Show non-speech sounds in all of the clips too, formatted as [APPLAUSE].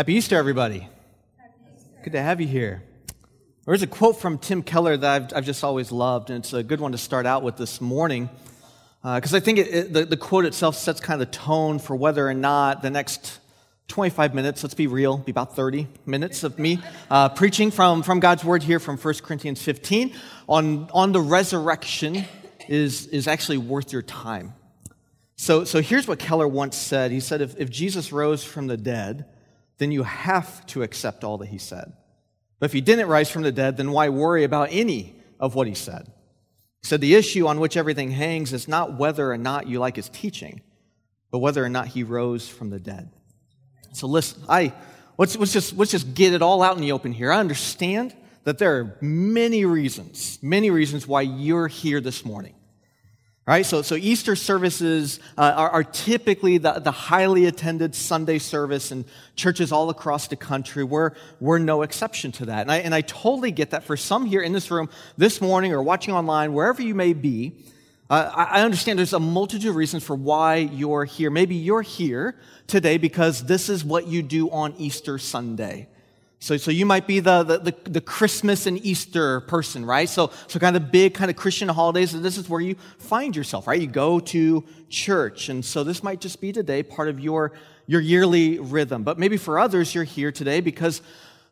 Happy Easter, everybody. Good to have you here. There's a quote from Tim Keller that I've, I've just always loved, and it's a good one to start out with this morning because uh, I think it, it, the, the quote itself sets kind of the tone for whether or not the next 25 minutes, let's be real, be about 30 minutes of me uh, preaching from, from God's Word here from 1 Corinthians 15 on, on the resurrection is, is actually worth your time. So, so here's what Keller once said. He said, if, if Jesus rose from the dead, then you have to accept all that he said. But if he didn't rise from the dead, then why worry about any of what he said? He said, The issue on which everything hangs is not whether or not you like his teaching, but whether or not he rose from the dead. So listen, I, let's, let's, just, let's just get it all out in the open here. I understand that there are many reasons, many reasons why you're here this morning. Right? So, so Easter services uh, are, are, typically the, the highly attended Sunday service in churches all across the country. We're, we're no exception to that. And I, and I totally get that for some here in this room this morning or watching online, wherever you may be, uh, I understand there's a multitude of reasons for why you're here. Maybe you're here today because this is what you do on Easter Sunday. So, so you might be the, the, the, Christmas and Easter person, right? So, so kind of big kind of Christian holidays, and this is where you find yourself, right? You go to church. And so this might just be today part of your, your yearly rhythm. But maybe for others, you're here today because,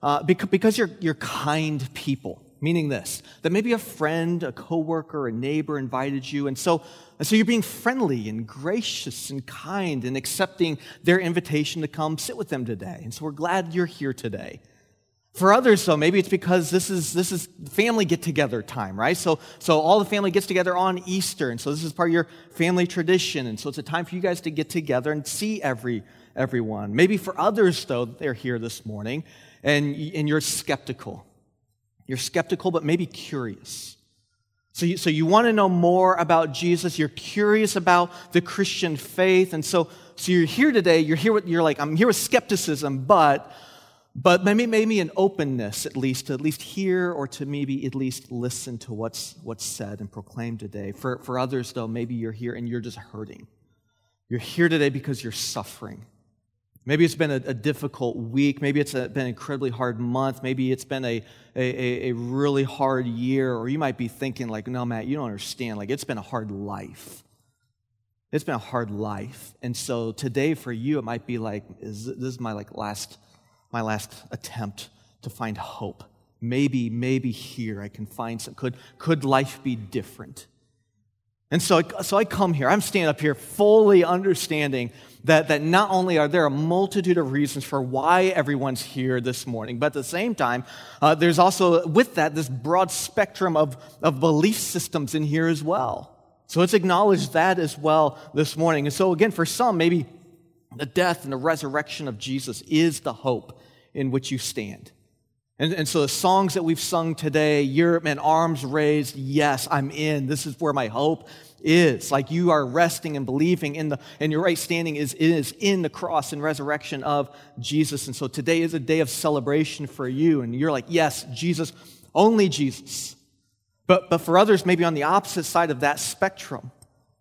uh, because, because you're, you're kind people. Meaning this, that maybe a friend, a coworker, a neighbor invited you, and so, and so you're being friendly and gracious and kind and accepting their invitation to come sit with them today. And so we're glad you're here today. For others, though, maybe it's because this is, this is family get together time, right? So, so all the family gets together on Easter. And so this is part of your family tradition. And so it's a time for you guys to get together and see every, everyone. Maybe for others, though, they're here this morning and, and you're skeptical. You're skeptical, but maybe curious. So you, so you want to know more about Jesus. You're curious about the Christian faith. And so, so you're here today. You're here with, you're like, I'm here with skepticism, but but maybe, maybe an openness at least to at least hear or to maybe at least listen to what's, what's said and proclaimed today. For, for others, though, maybe you're here and you're just hurting. You're here today because you're suffering. Maybe it's been a, a difficult week. Maybe it's a, been an incredibly hard month. Maybe it's been a, a, a really hard year. Or you might be thinking, like, no, Matt, you don't understand. Like, it's been a hard life. It's been a hard life. And so today for you, it might be like, is, this is my like last my last attempt to find hope. Maybe, maybe here I can find some. Could, could life be different? And so, so I come here, I'm standing up here fully understanding that, that not only are there a multitude of reasons for why everyone's here this morning, but at the same time, uh, there's also with that this broad spectrum of, of belief systems in here as well. So let's acknowledge that as well this morning. And so, again, for some, maybe the death and the resurrection of Jesus is the hope in which you stand. And, and so the songs that we've sung today, Europe and arms raised, yes, I'm in. This is where my hope is. Like you are resting and believing in the, and your right standing is, is in the cross and resurrection of Jesus. And so today is a day of celebration for you. And you're like, yes, Jesus, only Jesus. But, but for others, maybe on the opposite side of that spectrum,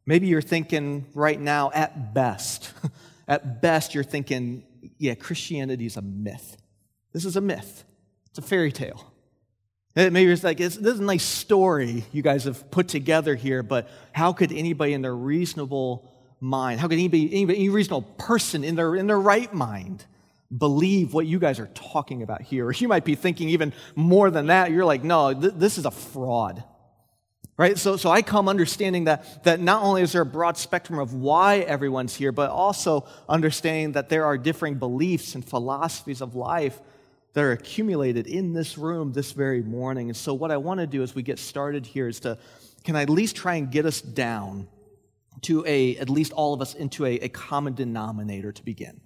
maybe you're thinking right now, at best, [LAUGHS] At best, you're thinking, yeah, Christianity is a myth. This is a myth, it's a fairy tale. Maybe it's like, it's, this is a nice story you guys have put together here, but how could anybody in their reasonable mind, how could anybody, anybody any reasonable person in their, in their right mind believe what you guys are talking about here? Or [LAUGHS] you might be thinking even more than that. You're like, no, th- this is a fraud. Right? So, so I come understanding that, that not only is there a broad spectrum of why everyone's here, but also understanding that there are differing beliefs and philosophies of life that are accumulated in this room this very morning. And so, what I want to do as we get started here is to, can I at least try and get us down to a, at least all of us, into a, a common denominator to begin?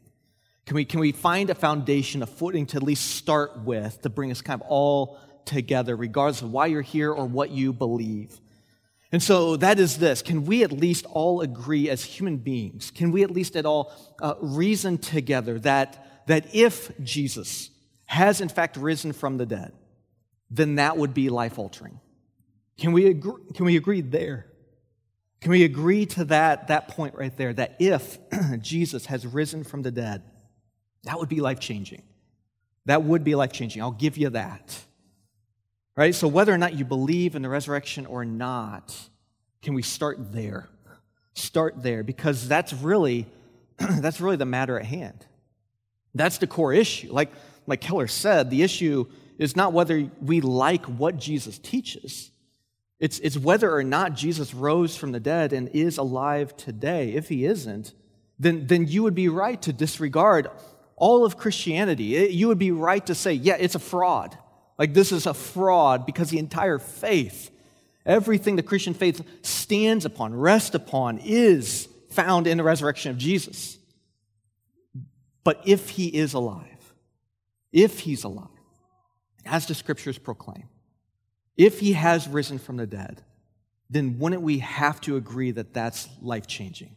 Can we, can we find a foundation, a footing to at least start with to bring us kind of all together, regardless of why you're here or what you believe. And so that is this. Can we at least all agree as human beings? Can we at least at all uh, reason together that, that if Jesus has in fact risen from the dead, then that would be life altering? Can we agree, can we agree there? Can we agree to that, that point right there that if [CLEARS THROAT] Jesus has risen from the dead, That would be life changing. That would be life changing. I'll give you that. Right? So, whether or not you believe in the resurrection or not, can we start there? Start there because that's really [CLEARS THROAT] that's really the matter at hand. That's the core issue. Like, like Keller said, the issue is not whether we like what Jesus teaches. It's, it's whether or not Jesus rose from the dead and is alive today. If he isn't, then, then you would be right to disregard all of Christianity. You would be right to say, yeah, it's a fraud. Like this is a fraud because the entire faith, everything the Christian faith stands upon, rests upon, is found in the resurrection of Jesus. But if he is alive, if he's alive, as the scriptures proclaim, if he has risen from the dead, then wouldn't we have to agree that that's life changing?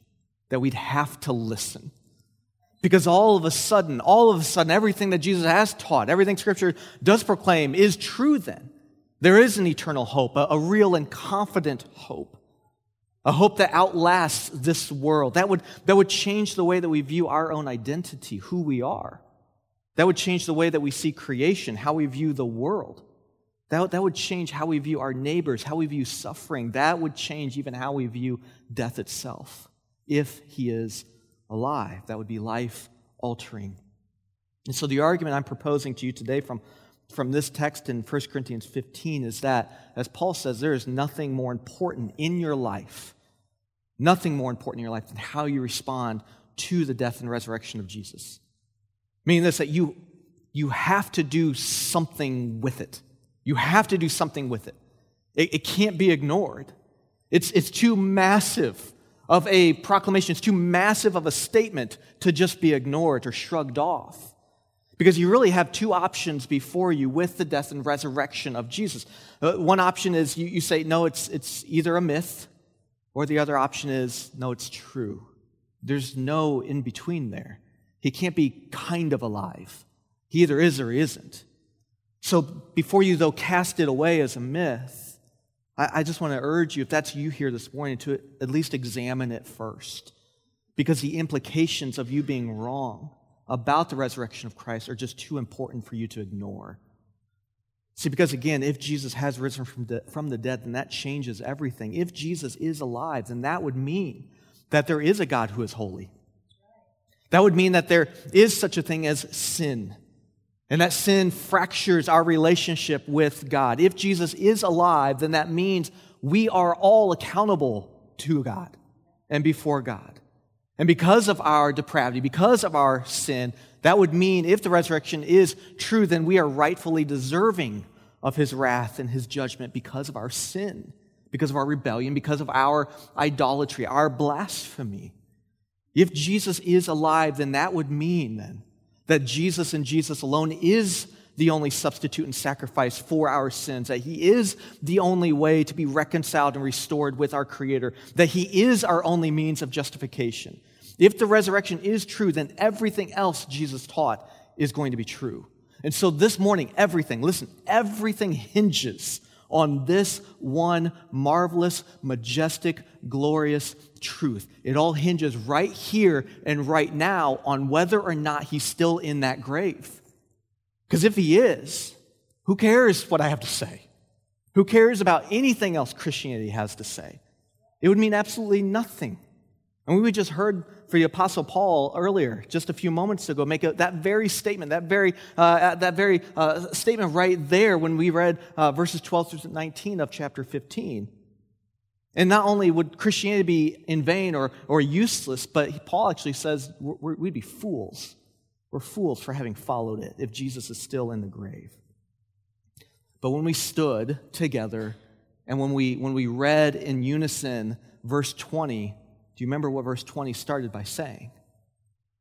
That we'd have to listen. Because all of a sudden, all of a sudden, everything that Jesus has taught, everything Scripture does proclaim is true then. There is an eternal hope, a, a real and confident hope a hope that outlasts this world. That would, that would change the way that we view our own identity, who we are. That would change the way that we see creation, how we view the world. That, that would change how we view our neighbors, how we view suffering. That would change even how we view death itself. If he is alive, that would be life altering. And so, the argument I'm proposing to you today from, from this text in 1 Corinthians 15 is that, as Paul says, there is nothing more important in your life Nothing more important in your life than how you respond to the death and resurrection of Jesus. Meaning this that you, you have to do something with it. You have to do something with it. It, it can't be ignored. It's, it's too massive of a proclamation, it's too massive of a statement to just be ignored or shrugged off. Because you really have two options before you with the death and resurrection of Jesus. Uh, one option is you, you say, no, it's, it's either a myth or the other option is, no, it's true. There's no in between there. He can't be kind of alive. He either is or he isn't. So before you, though, cast it away as a myth, I, I just want to urge you, if that's you here this morning, to at least examine it first. Because the implications of you being wrong about the resurrection of Christ are just too important for you to ignore. See, because again, if Jesus has risen from, from the dead, then that changes everything. If Jesus is alive, then that would mean that there is a God who is holy. That would mean that there is such a thing as sin, and that sin fractures our relationship with God. If Jesus is alive, then that means we are all accountable to God and before God. And because of our depravity, because of our sin, that would mean if the resurrection is true, then we are rightfully deserving of his wrath and his judgment because of our sin, because of our rebellion, because of our idolatry, our blasphemy. If Jesus is alive, then that would mean then that Jesus and Jesus alone is the only substitute and sacrifice for our sins, that He is the only way to be reconciled and restored with our Creator, that He is our only means of justification. If the resurrection is true, then everything else Jesus taught is going to be true. And so this morning, everything, listen, everything hinges on this one marvelous, majestic, glorious truth. It all hinges right here and right now on whether or not he's still in that grave. Because if he is, who cares what I have to say? Who cares about anything else Christianity has to say? It would mean absolutely nothing. And we would just heard for the Apostle Paul earlier, just a few moments ago, make a, that very statement, that very, uh, that very uh, statement right there when we read uh, verses 12 through 19 of chapter 15. And not only would Christianity be in vain or, or useless, but Paul actually says we'd be fools. We're fools for having followed it if Jesus is still in the grave. But when we stood together and when we, when we read in unison verse 20, do you remember what verse 20 started by saying?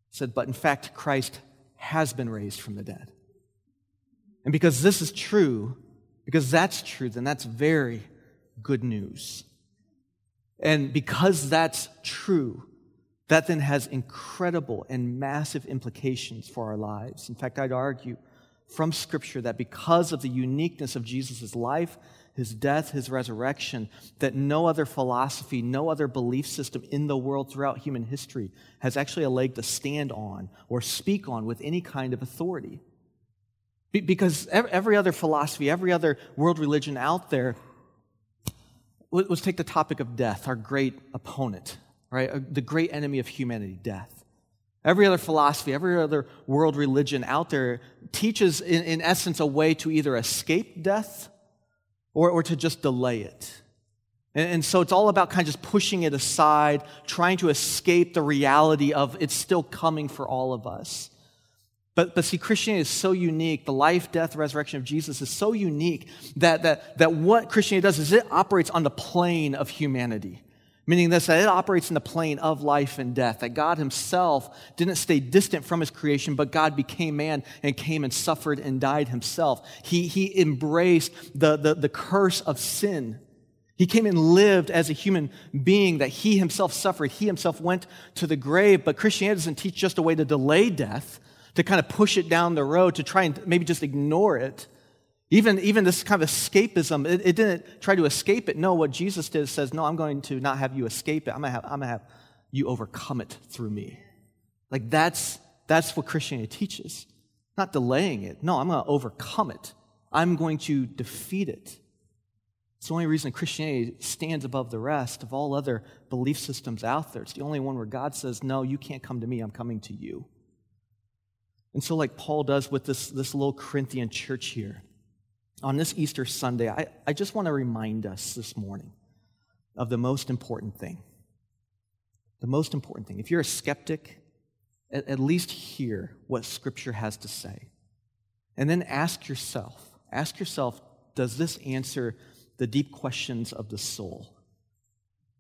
It said, But in fact, Christ has been raised from the dead. And because this is true, because that's true, then that's very good news. And because that's true, that then has incredible and massive implications for our lives. In fact, I'd argue from Scripture that because of the uniqueness of Jesus' life, his death, his resurrection, that no other philosophy, no other belief system in the world throughout human history has actually a leg to stand on or speak on with any kind of authority. Because every other philosophy, every other world religion out there, let's take the topic of death, our great opponent, right? Uh, the great enemy of humanity, death. Every other philosophy, every other world religion out there teaches, in, in essence, a way to either escape death or, or to just delay it. And, and so it's all about kind of just pushing it aside, trying to escape the reality of it's still coming for all of us. But, but see, Christianity is so unique. The life, death, resurrection of Jesus is so unique that, that, that what Christianity does is it operates on the plane of humanity. Meaning this, that it operates in the plane of life and death, that God himself didn't stay distant from his creation, but God became man and came and suffered and died himself. He, he embraced the, the, the curse of sin. He came and lived as a human being that he himself suffered. He himself went to the grave, but Christianity doesn't teach just a way to delay death, to kind of push it down the road, to try and maybe just ignore it. Even, even this kind of escapism, it, it, didn't try to escape it. No, what Jesus did says, No, I'm going to not have you escape it. I'm going to have, I'm going to have you overcome it through me. Like that's, that's what Christianity teaches. Not delaying it. No, I'm going to overcome it. I'm going to defeat it. It's the only reason Christianity stands above the rest of all other belief systems out there. It's the only one where God says, No, you can't come to me, I'm coming to you. And so, like Paul does with this, this little Corinthian church here, on this Easter Sunday, I, I just want to remind us this morning of the most important thing. The most important thing. If you're a skeptic, at, at least hear what Scripture has to say. And then ask yourself ask yourself, does this answer the deep questions of the soul?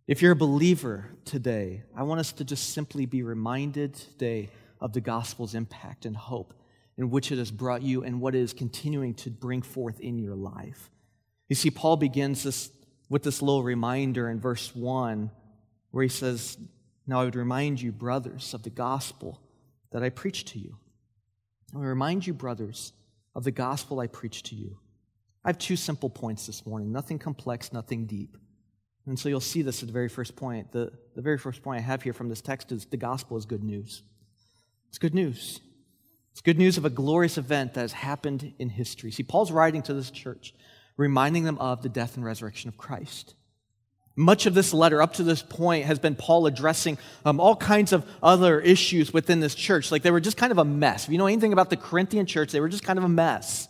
If you're a believer today, I want us to just simply be reminded today of the gospel's impact and hope in which it has brought you and what it is continuing to bring forth in your life. You see, Paul begins this with this little reminder in verse 1 where he says, Now I would remind you, brothers, of the gospel that I preached to you. I remind you, brothers, of the gospel I preached to you. I have two simple points this morning nothing complex, nothing deep. And so you'll see this at the very first point. The, the very first point I have here from this text is the gospel is good news. It's good news. It's good news of a glorious event that has happened in history. See, Paul's writing to this church, reminding them of the death and resurrection of Christ. Much of this letter up to this point has been Paul addressing um, all kinds of other issues within this church. Like they were just kind of a mess. If you know anything about the Corinthian church, they were just kind of a mess.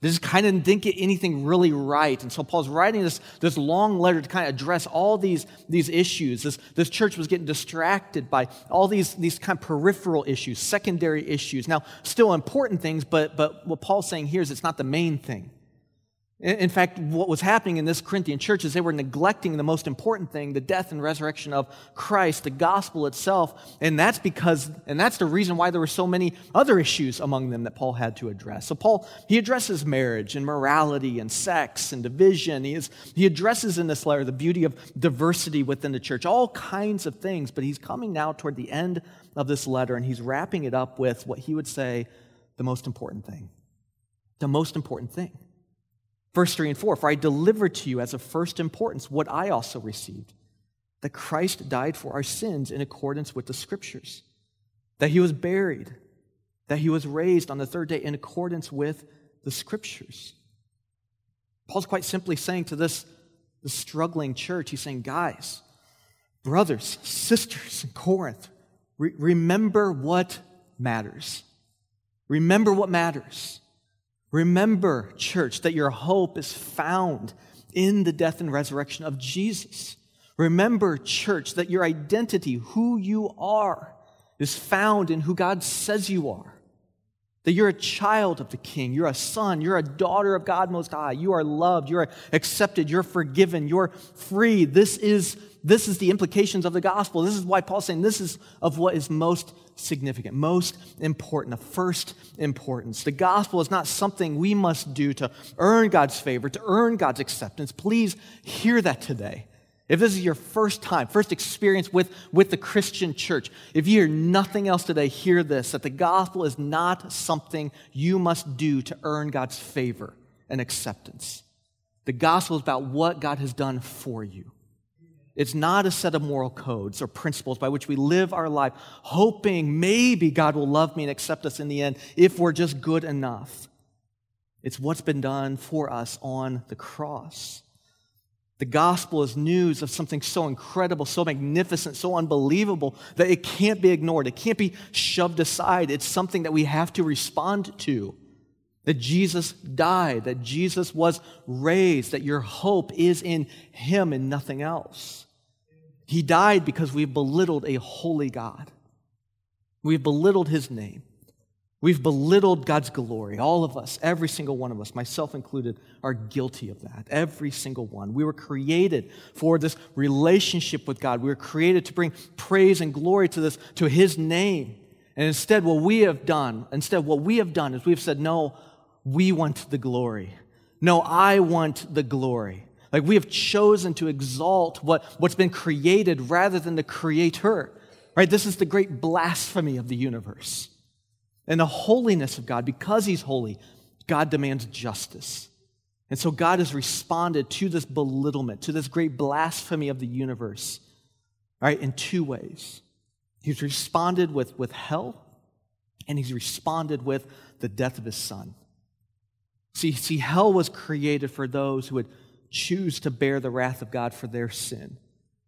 They just kind of didn't get anything really right. And so Paul's writing this, this long letter to kind of address all these, these issues. This, this church was getting distracted by all these, these kind of peripheral issues, secondary issues. Now, still important things, but, but what Paul's saying here is it's not the main thing. In fact, what was happening in this Corinthian church is they were neglecting the most important thing, the death and resurrection of Christ, the gospel itself. And that's because, and that's the reason why there were so many other issues among them that Paul had to address. So Paul, he addresses marriage and morality and sex and division. He, is, he addresses in this letter the beauty of diversity within the church, all kinds of things. But he's coming now toward the end of this letter and he's wrapping it up with what he would say the most important thing. The most important thing. Verse 3 and 4 For I delivered to you as of first importance what I also received that Christ died for our sins in accordance with the Scriptures, that he was buried, that he was raised on the third day in accordance with the Scriptures. Paul's quite simply saying to this, this struggling church, he's saying, guys, brothers, sisters in Corinth, re- remember what matters. Remember what matters. Remember, church, that your hope is found in the death and resurrection of Jesus. Remember, church, that your identity, who you are, is found in who God says you are. That you're a child of the King, you're a son, you're a daughter of God Most High, you are loved, you're accepted, you're forgiven, you're free. This is, this is the implications of the gospel. This is why Paul's saying this is of what is most significant, most important, of first importance. The gospel is not something we must do to earn God's favor, to earn God's acceptance. Please hear that today. If this is your first time, first experience with, with the Christian church, if you hear nothing else today, hear this that the gospel is not something you must do to earn God's favor and acceptance. The gospel is about what God has done for you. It's not a set of moral codes or principles by which we live our life, hoping maybe God will love me and accept us in the end if we're just good enough. It's what's been done for us on the cross. The gospel is news of something so incredible, so magnificent, so unbelievable that it can't be ignored. It can't be shoved aside. It's something that we have to respond to. That Jesus died, that Jesus was raised, that your hope is in Him and nothing else. He died because we've belittled a holy God. We've belittled His name. We've belittled God's glory. All of us, every single one of us, myself included, are guilty of that. Every single one. We were created for this relationship with God. We were created to bring praise and glory to this, to His name. And instead, what we have done, instead, what we have done is we've said, no, we want the glory. No, I want the glory. Like we have chosen to exalt what, what's been created rather than the creator. Right? This is the great blasphemy of the universe. And the holiness of God, because He's holy, God demands justice. And so God has responded to this belittlement, to this great blasphemy of the universe, right, in two ways. He's responded with, with hell, and he's responded with the death of his son. See, see, hell was created for those who would choose to bear the wrath of God for their sin,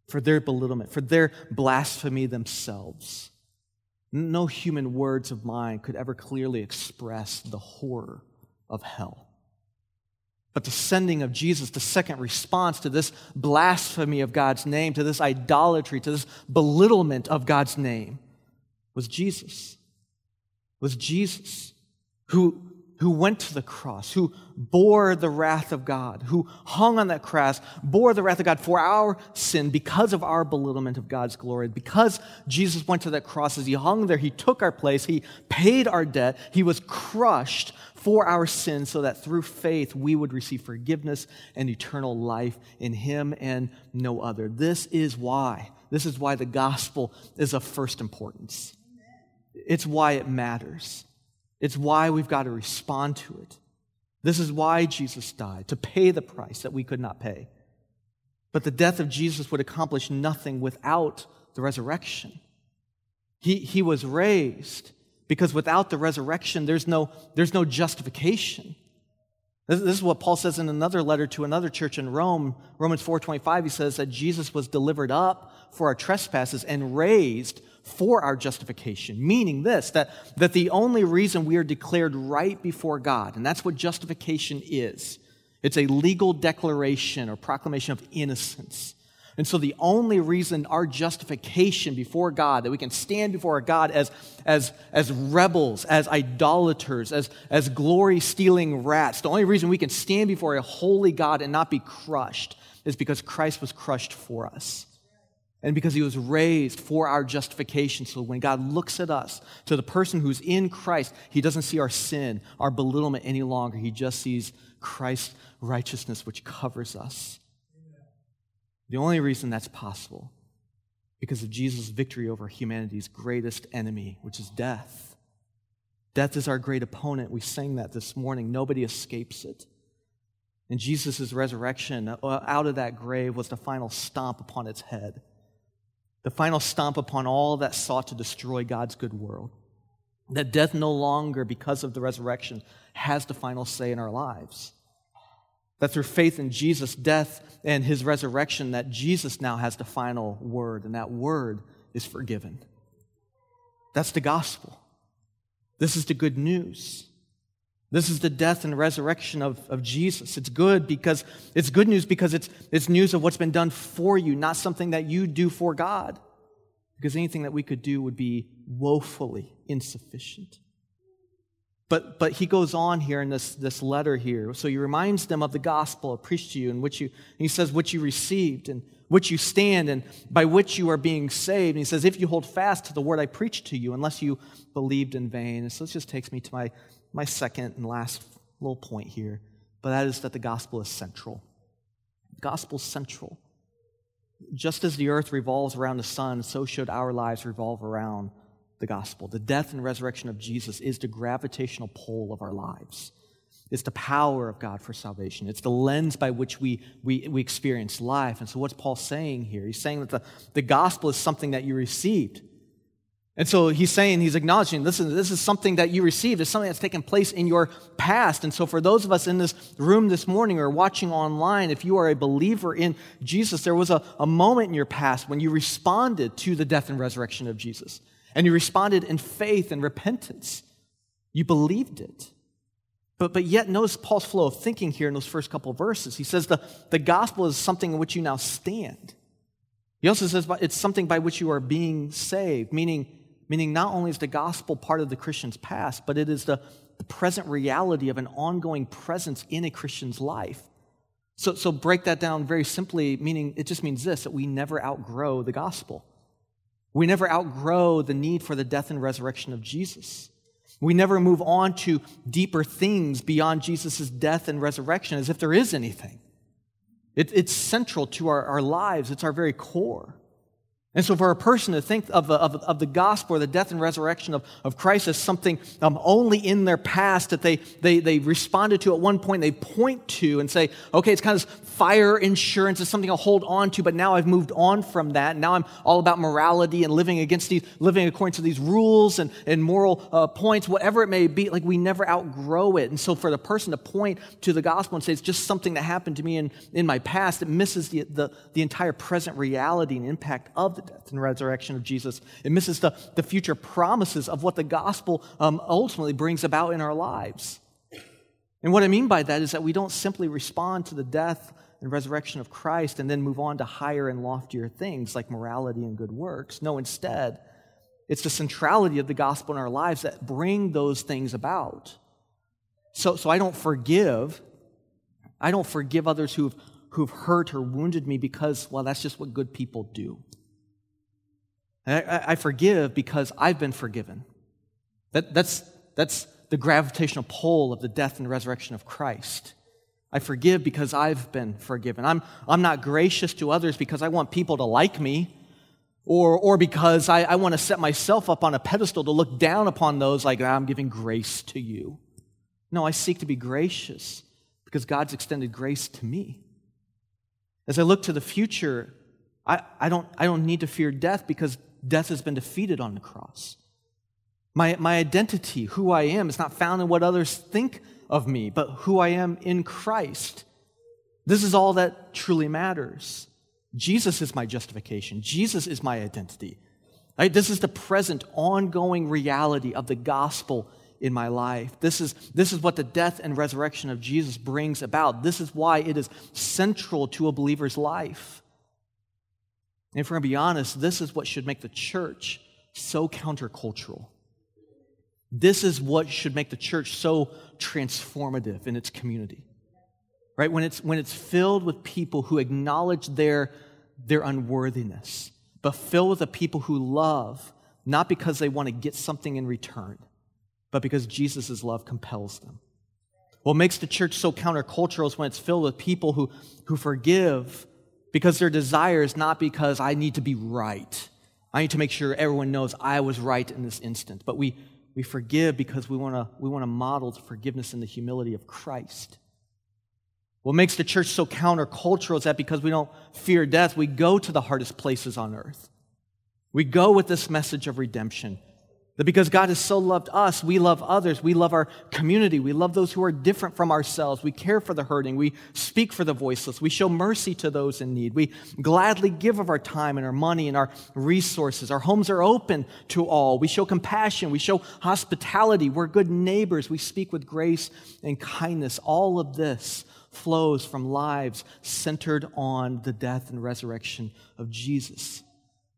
for their belittlement, for their blasphemy themselves. No human words of mine could ever clearly express the horror of hell. But the sending of Jesus, the second response to this blasphemy of God's name, to this idolatry, to this belittlement of God's name, was Jesus. Was Jesus who who went to the cross, who bore the wrath of God, who hung on that cross, bore the wrath of God for our sin because of our belittlement of God's glory. Because Jesus went to that cross, as he hung there, he took our place, he paid our debt, he was crushed for our sins so that through faith we would receive forgiveness and eternal life in him and no other. This is why. This is why the gospel is of first importance. It's why it matters. It's why we've got to respond to it. This is why Jesus died, to pay the price that we could not pay. But the death of Jesus would accomplish nothing without the resurrection. He, he was raised because without the resurrection, there's no, there's no justification. This, is what Paul says in another letter to another church in Rome, Romans 4.25. He says that Jesus was delivered up for our trespasses and raised for our justification, meaning this that, that the only reason we are declared right before God, and that's what justification is, it's a legal declaration or proclamation of innocence. And so, the only reason our justification before God, that we can stand before God as, as, as rebels, as idolaters, as, as glory stealing rats, the only reason we can stand before a holy God and not be crushed is because Christ was crushed for us and because he was raised for our justification. So when God looks at us, to the person who's in Christ, he doesn't see our sin, our belittlement any longer. He just sees Christ's righteousness, which covers us. The only reason that's possible, because of Jesus' victory over humanity's greatest enemy, which is death. Death is our great opponent. We sang that this morning. Nobody escapes it. And Jesus' resurrection uh, out of that grave was the final stomp upon its head the final stomp upon all that sought to destroy God's good world. That death no longer, because of the resurrection, has the final say in our lives. That through faith in Jesus' death and his resurrection, that Jesus now has the final word, and that word is forgiven. That's the gospel. This is the good news. This is the death and resurrection of, of Jesus. It's good because it's good news because it's, it's news of what's been done for you, not something that you do for God. Because anything that we could do would be woefully insufficient. But, but he goes on here in this, this letter here. So he reminds them of the gospel preached to you, and which you, he says, which you received, and which you stand, and by which you are being saved. And he says, if you hold fast to the word I preached to you, unless you believed in vain. And so this just takes me to my my second and last little point here, but that is that the gospel is central. Gospel is central. just as the earth revolves around the sun, so should our lives revolve around the gospel. The death and resurrection of Jesus is the gravitational pull of our lives. It's the power of God for salvation. It's the lens by which we, we, we experience life. And so, what's Paul saying here? He's saying that the, the gospel is something that you received. And so he's saying, he's acknowledging, listen, this is something that you received. It's something that's taken place in your past. And so for those of us in this room this morning or watching online, if you are a believer in Jesus, there was a, a moment in your past when you responded to the death and resurrection of Jesus. And you responded in faith and repentance. You believed it. But, but yet, notice Paul's flow of thinking here in those first couple verses. He says the, the gospel is something in which you now stand. He also says it's something by which you are being saved, meaning, meaning not only is the gospel part of the Christian's past, but it is the, the present reality of an ongoing presence in a Christian's life. So, so break that down very simply, meaning it just means this that we never outgrow the gospel. We never outgrow the need for the death and resurrection of Jesus. We never move on to deeper things beyond Jesus' death and resurrection as if there is anything. It, it's central to our, our lives, it's our very core. And so, for a person to think of, of, of, the gospel or the death and resurrection of, of Christ as something um, only in their past that they, they, they responded to at one point, they point to and say, okay, it's kind of fire insurance, it's something I'll hold on to, but now I've moved on from that. Now I'm all about morality and living against these, living according to these rules and, and moral uh, points, whatever it may be. Like we never outgrow it. And so, for the person to point to the gospel and say, it's just something that happened to me in, in my past, it misses the, the, the entire present reality and impact of the death and resurrection of Jesus. It misses the, the future promises of what the gospel um, ultimately brings about in our lives. And what I mean by that is that we don't simply respond to the death and resurrection of Christ and then move on to higher and loftier things like morality and good works. No, instead, it's the centrality of the gospel in our lives that bring those things about. So, so I don't forgive. I don't forgive others who've, who've hurt or wounded me because, well, that's just what good people do. I, I, forgive because I've been forgiven. That, that's, that's the gravitational pull of the death and resurrection of Christ. I forgive because I've been forgiven. I'm, I'm not gracious to others because I want people to like me or, or because I, I want to set myself up on a pedestal to look down upon those like I'm giving grace to you. No, I seek to be gracious because God's extended grace to me. As I look to the future, I, I, don't, I don't need to fear death because death has been defeated on the cross. My, my identity, who I am, is not found in what others think of me, but who I am in Christ. This is all that truly matters. Jesus is my justification. Jesus is my identity. Right? This is the present, ongoing reality of the gospel in my life. This is, this is what the death and resurrection of Jesus brings about. This is why it is central to a believer's life. And if we're going to be honest, this is what should make the church so countercultural. This is what should make the church so transformative in its community. Right? When it's, when it's filled with people who acknowledge their, their unworthiness, but filled with a people who love, not because they want to get something in return, but because Jesus' love compels them. What makes the church so countercultural is when it's filled with people who, who forgive because their desire is not because I need to be right. I need to make sure everyone knows I was right in this instant. But we, we forgive because we want to we want to model the forgiveness and the humility of Christ. What makes the church so countercultural is that because we don't fear death, we go to the hardest places on earth. We go with this message of redemption. That because God has so loved us, we love others. We love our community. We love those who are different from ourselves. We care for the hurting. We speak for the voiceless. We show mercy to those in need. We gladly give of our time and our money and our resources. Our homes are open to all. We show compassion. We show hospitality. We're good neighbors. We speak with grace and kindness. All of this flows from lives centered on the death and resurrection of Jesus.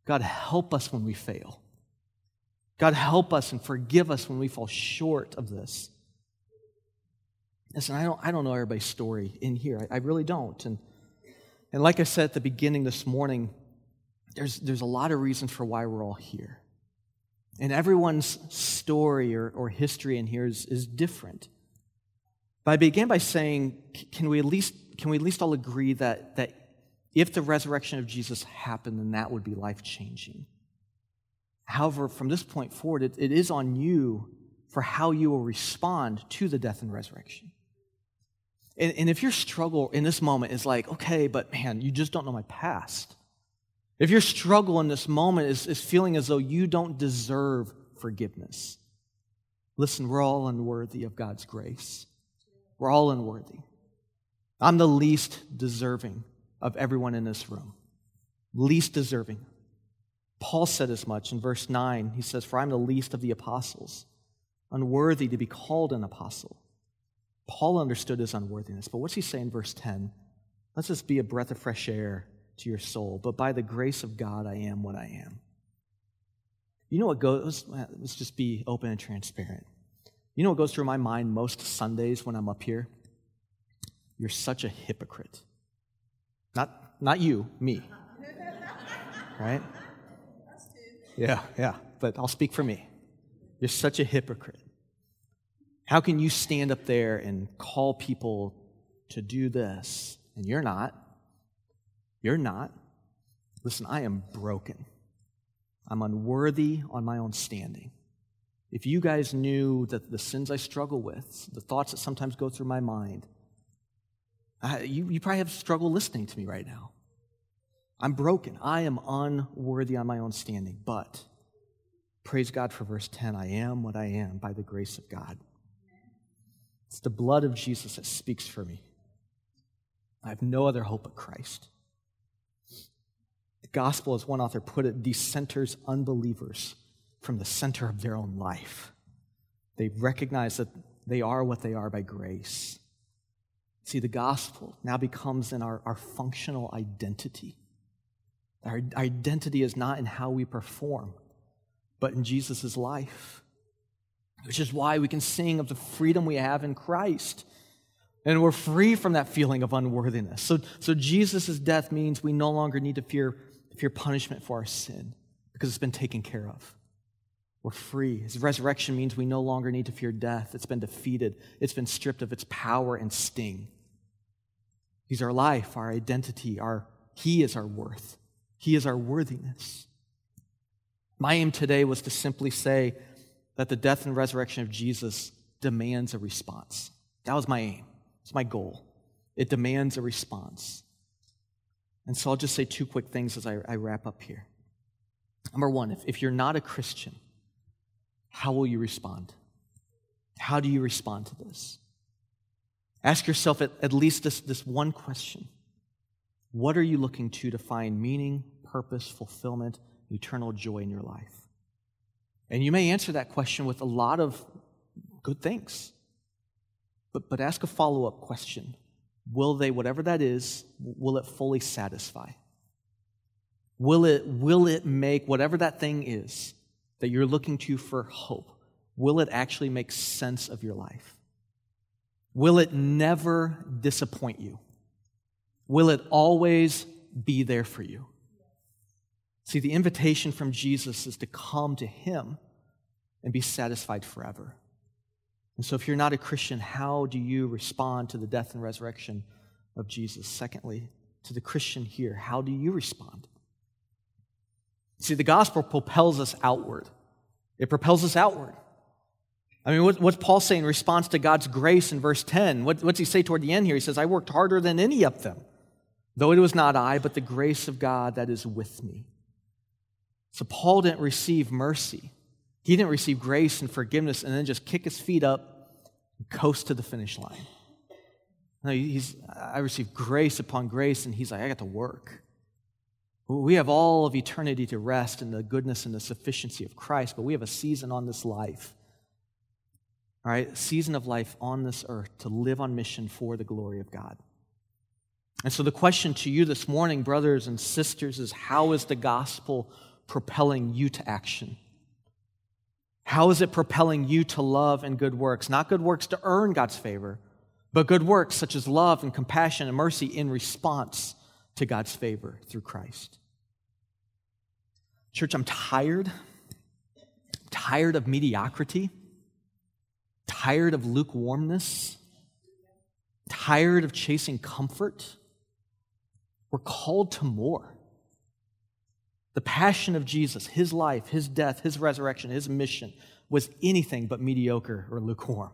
God, help us when we fail. God, help us and forgive us when we fall short of this. Listen, I don't, I don't know everybody's story in here. I, I really don't. And, and like I said at the beginning this morning, there's, there's a lot of reasons for why we're all here. And everyone's story or, or history in here is, is different. But I began by saying, can we at least, can we at least all agree that, that If the resurrection of Jesus happened, then that would be life changing. However, from this point forward, it, it is on you for how you will respond to the death and resurrection. And, and if your struggle in this moment is like, okay, but man, you just don't know my past. If your struggle in this moment is, is feeling as though you don't deserve forgiveness, listen, we're all unworthy of God's grace. We're all unworthy. I'm the least deserving of everyone in this room. Least deserving. Paul said as much in verse 9. He says, For I'm the least of the apostles, unworthy to be called an apostle. Paul understood his unworthiness, but what's he say in verse 10? Let's just be a breath of fresh air to your soul. But by the grace of God, I am what I am. You know what goes, let's just be open and transparent. You know what goes through my mind most Sundays when I'm up here? You're such a hypocrite. Not, not you, me. [LAUGHS] Right? Yeah, yeah, but I'll speak for me. You're such a hypocrite. How can you stand up there and call people to do this and you're not? You're not. Listen, I am broken. I'm unworthy on my own standing. If you guys knew that the sins I struggle with, the thoughts that sometimes go through my mind, you, you probably have struggle listening to me right now. I'm broken. I am unworthy on my own standing. But praise God for verse 10 I am what I am by the grace of God. It's the blood of Jesus that speaks for me. I have no other hope but Christ. The gospel, as one author put it, decenters unbelievers from the center of their own life. They recognize that they are what they are by grace. See, the gospel now becomes in our, our functional identity. Our identity is not in how we perform, but in Jesus' life, which is why we can sing of the freedom we have in Christ. And we're free from that feeling of unworthiness. So, so Jesus' death means we no longer need to fear, fear punishment for our sin because it's been taken care of. We're free. His resurrection means we no longer need to fear death. It's been defeated, it's been stripped of its power and sting. He's our life, our identity, our, He is our worth, He is our worthiness. My aim today was to simply say that the death and resurrection of Jesus demands a response. That was my aim, it's my goal. It demands a response. And so I'll just say two quick things as I, I wrap up here. Number one, if, if you're not a Christian, how will you respond? How do you respond to this? Ask yourself at, at least this, this one question What are you looking to to find meaning, purpose, fulfillment, eternal joy in your life? And you may answer that question with a lot of good things. But, but ask a follow up question Will they, whatever that is, will it fully satisfy? Will it, will it make whatever that thing is, that you're looking to for hope, will it actually make sense of your life? Will it never disappoint you? Will it always be there for you? See, the invitation from Jesus is to come to Him and be satisfied forever. And so, if you're not a Christian, how do you respond to the death and resurrection of Jesus? Secondly, to the Christian here, how do you respond? See, the gospel propels us outward. It propels us outward. I mean, what, what's Paul saying in response to God's grace in verse 10? What, what's he say toward the end here? He says, I worked harder than any of them, though it was not I, but the grace of God that is with me. So Paul didn't receive mercy. He didn't receive grace and forgiveness and then just kick his feet up and coast to the finish line. No, he's, I received grace upon grace, and he's like, I got to work. We have all of eternity to rest in the goodness and the sufficiency of Christ, but we have a season on this life. All right, season of life on this earth to live on mission for the glory of God. And so the question to you this morning, brothers and sisters, is how is the gospel propelling you to action? How is it propelling you to love and good works? Not good works to earn God's favor, but good works such as love and compassion and mercy in response to God's favor through Christ. Church, I'm tired. I'm tired of mediocrity. Tired of lukewarmness. Tired of chasing comfort. We're called to more. The passion of Jesus, his life, his death, his resurrection, his mission was anything but mediocre or lukewarm.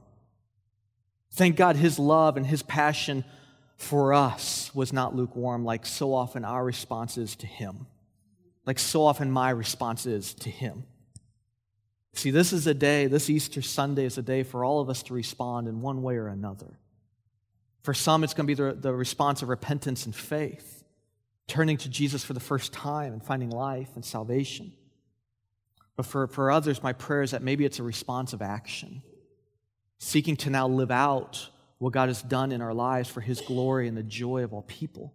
Thank God his love and his passion for us was not lukewarm like so often our response is to him, like so often my response is to him. See, this is a day, this Easter Sunday is a day for all of us to respond in one way or another. For some, it's going to be the, the response of repentance and faith, turning to Jesus for the first time and finding life and salvation. But for, for others, my prayer is that maybe it's a response of action, seeking to now live out what God has done in our lives for His glory and the joy of all people.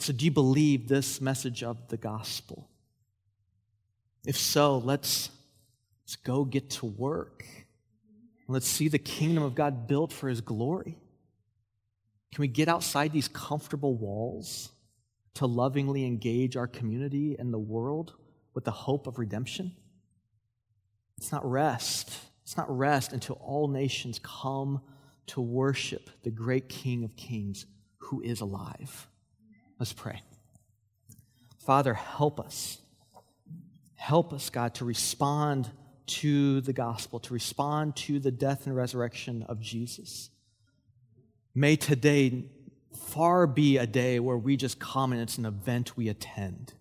So, do you believe this message of the gospel? If so, let's Let's go get to work. Let's see the kingdom of God built for his glory. Can we get outside these comfortable walls to lovingly engage our community and the world with the hope of redemption? It's not rest. It's not rest until all nations come to worship the great King of Kings who is alive. Let's pray. Father, help us. Help us, God, to respond to the gospel, to respond to the death and resurrection of Jesus. May today far be a day where we just come and it's an event we attend.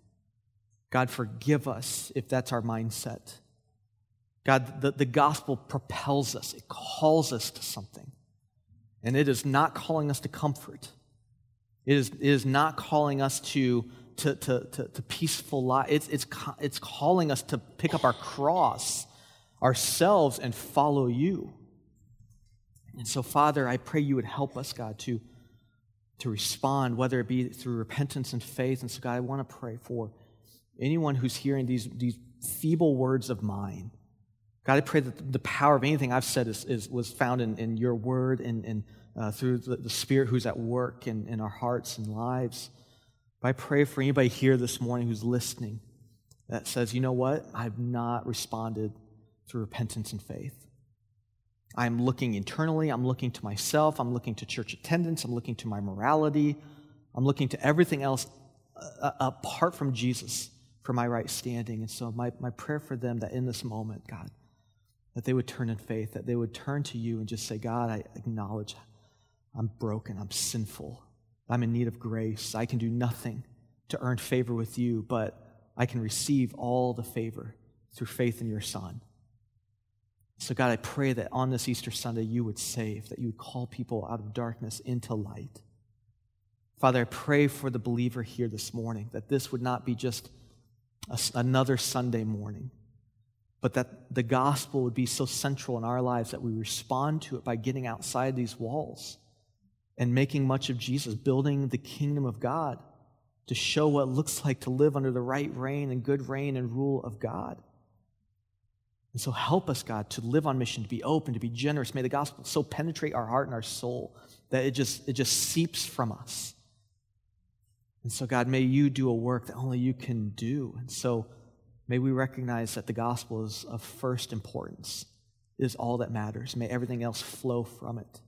God, forgive us if that's our mindset. God, the, the gospel propels us, it calls us to something. And it is not calling us to comfort, it is, it is not calling us to, to, to, to, to peaceful life. It's, it's, it's calling us to pick up our cross ourselves and follow you. And so, Father, I pray you would help us, God, to, to respond, whether it be through repentance and faith. And so, God, I want to pray for anyone who's hearing these, these feeble words of mine. God, I pray that the power of anything I've said is, is was found in, in your word and, and uh, through the, the, Spirit who's at work in, in our hearts and lives. But I pray for anybody here this morning who's listening that says, you know what? I've not responded through repentance and faith. I'm looking internally, I'm looking to myself, I'm looking to church attendance, I'm looking to my morality, I'm looking to everything else uh, uh, apart from Jesus for my right standing. And so, my, my prayer for them that in this moment, God, that they would turn in faith, that they would turn to you and just say, God, I acknowledge I'm broken, I'm sinful, I'm in need of grace. I can do nothing to earn favor with you, but I can receive all the favor through faith in your Son. So, God, I pray that on this Easter Sunday you would save, that you would call people out of darkness into light. Father, I pray for the believer here this morning that this would not be just a, another Sunday morning, but that the gospel would be so central in our lives that we respond to it by getting outside these walls and making much of Jesus, building the kingdom of God to show what it looks like to live under the right reign and good reign and rule of God. And so help us, God, to live on mission, to be open, to be generous. May the gospel so penetrate our heart and our soul that it just, it just seeps from us. And so, God, may you do a work that only you can do. And so may we recognize that the gospel is of first importance, it is all that matters. May everything else flow from it.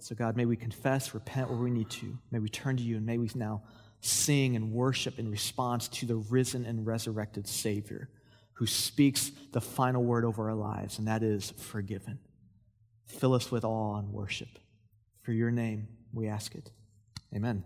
So, God, may we confess, repent where we need to. May we turn to you, and may we now sing and worship in response to the risen and resurrected Savior who speaks the final word over our lives, and that is forgiven. Fill us with awe and worship. For your name, we ask it. Amen.